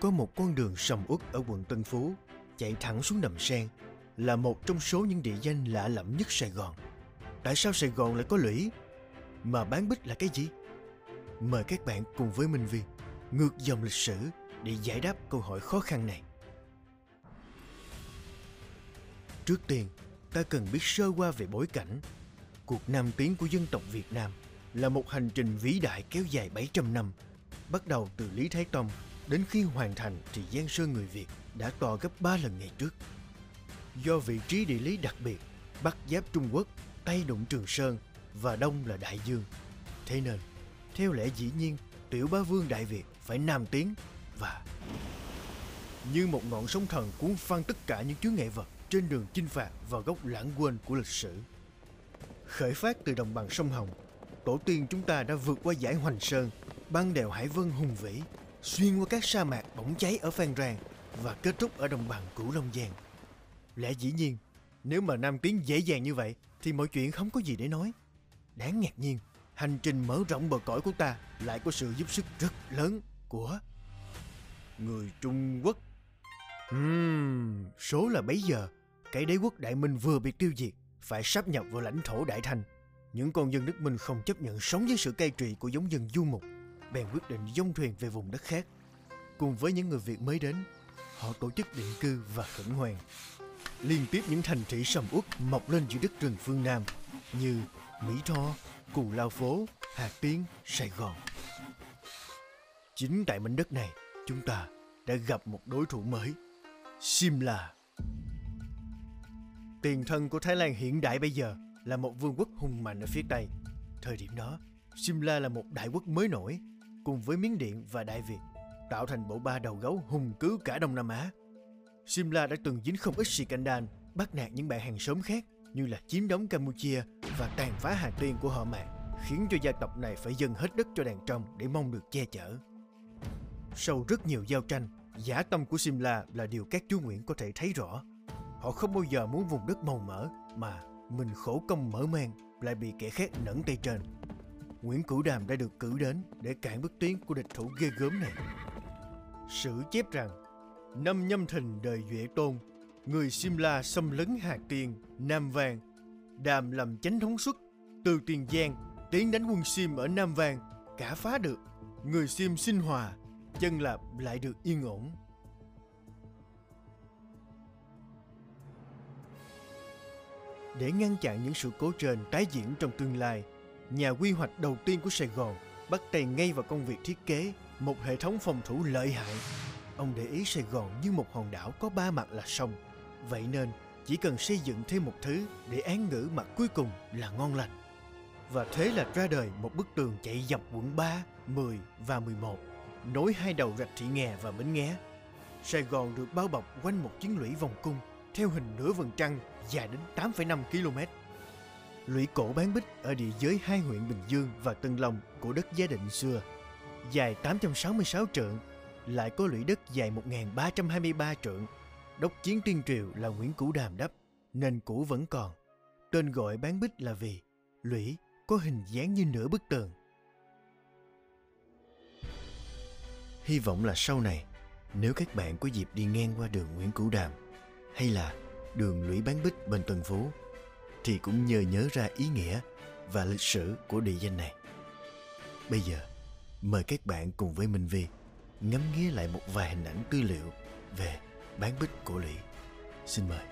có một con đường sầm uất ở quận Tân Phú chạy thẳng xuống đầm sen là một trong số những địa danh lạ lẫm nhất Sài Gòn. Tại sao Sài Gòn lại có lũy? Mà bán bích là cái gì? Mời các bạn cùng với Minh Vi ngược dòng lịch sử để giải đáp câu hỏi khó khăn này. Trước tiên, ta cần biết sơ qua về bối cảnh. Cuộc nam tiến của dân tộc Việt Nam là một hành trình vĩ đại kéo dài 700 năm, bắt đầu từ Lý Thái Tông đến khi hoàn thành thì Giang Sơn người Việt đã to gấp 3 lần ngày trước. Do vị trí địa lý đặc biệt, Bắc giáp Trung Quốc, Tây đụng Trường Sơn và Đông là Đại Dương. Thế nên, theo lẽ dĩ nhiên, tiểu bá vương Đại Việt phải nam tiến và như một ngọn sóng thần cuốn phăng tất cả những chướng ngại vật trên đường chinh phạt và góc lãng quên của lịch sử. Khởi phát từ đồng bằng sông Hồng, tổ tiên chúng ta đã vượt qua giải Hoành Sơn, băng đèo Hải Vân hùng vĩ, xuyên qua các sa mạc bỗng cháy ở Phan Rang và kết thúc ở đồng bằng Cửu Long Giang. Lẽ dĩ nhiên, nếu mà Nam tiến dễ dàng như vậy thì mọi chuyện không có gì để nói. Đáng ngạc nhiên, hành trình mở rộng bờ cõi của ta lại có sự giúp sức rất lớn của người Trung Quốc. Uhm, số là bấy giờ, cái đế quốc Đại Minh vừa bị tiêu diệt, phải sắp nhập vào lãnh thổ Đại Thanh. Những con dân nước Minh không chấp nhận sống với sự cai trị của giống dân du mục, bèn quyết định dông thuyền về vùng đất khác. Cùng với những người Việt mới đến, họ tổ chức định cư và khẩn hoang. Liên tiếp những thành thị sầm uất mọc lên giữa đất rừng phương Nam như Mỹ Tho, Cù Lao Phố, Hà Tiên, Sài Gòn. Chính tại mảnh đất này, chúng ta đã gặp một đối thủ mới, Simla. Tiền thân của Thái Lan hiện đại bây giờ là một vương quốc hùng mạnh ở phía Tây. Thời điểm đó, Simla là một đại quốc mới nổi, cùng với Miến Điện và Đại Việt, tạo thành bộ ba đầu gấu hùng cứ cả Đông Nam Á. Simla đã từng dính không ít scandal, bắt nạt những bạn hàng xóm khác như là chiếm đóng Campuchia và tàn phá Hà Tiên của họ Mạc, khiến cho gia tộc này phải dâng hết đất cho đàn trong để mong được che chở. Sau rất nhiều giao tranh, giả tâm của Simla là điều các chúa Nguyễn có thể thấy rõ. Họ không bao giờ muốn vùng đất màu mỡ mà mình khổ công mở mang lại bị kẻ khác nẫn tay trên. Nguyễn Cửu Đàm đã được cử đến để cản bước tiến của địch thủ ghê gớm này. Sử chép rằng, năm nhâm thìn đời Duệ Tôn, người Simla xâm lấn Hà Tiên, Nam Vàng, Đàm làm chánh thống suất, từ Tiền Giang tiến đánh quân Sim ở Nam Vàng, cả phá được. Người Sim sinh hòa, chân lạp lại được yên ổn. Để ngăn chặn những sự cố trên tái diễn trong tương lai, nhà quy hoạch đầu tiên của Sài Gòn bắt tay ngay vào công việc thiết kế một hệ thống phòng thủ lợi hại. Ông để ý Sài Gòn như một hòn đảo có ba mặt là sông. Vậy nên chỉ cần xây dựng thêm một thứ để án ngữ mặt cuối cùng là ngon lành. Và thế là ra đời một bức tường chạy dọc quận 3, 10 và 11, nối hai đầu rạch Thị Nghè và Bến Nghé. Sài Gòn được bao bọc quanh một chiến lũy vòng cung theo hình nửa vầng trăng dài đến 8,5 km. Lũy cổ bán bích ở địa giới hai huyện Bình Dương và Tân Long của đất Gia Định xưa, dài 866 trượng, lại có lũy đất dài 1.323 trượng. Đốc chiến tiên triều là Nguyễn Cửu Đàm đắp, nên cũ vẫn còn. Tên gọi bán bích là vì lũy có hình dáng như nửa bức tường. Hy vọng là sau này, nếu các bạn có dịp đi ngang qua đường Nguyễn Cửu Đàm hay là đường lũy bán bích bên Tân Phú thì cũng nhờ nhớ ra ý nghĩa và lịch sử của địa danh này. Bây giờ, mời các bạn cùng với Minh Vi ngắm nghía lại một vài hình ảnh tư liệu về bán bích cổ lũy. Xin mời.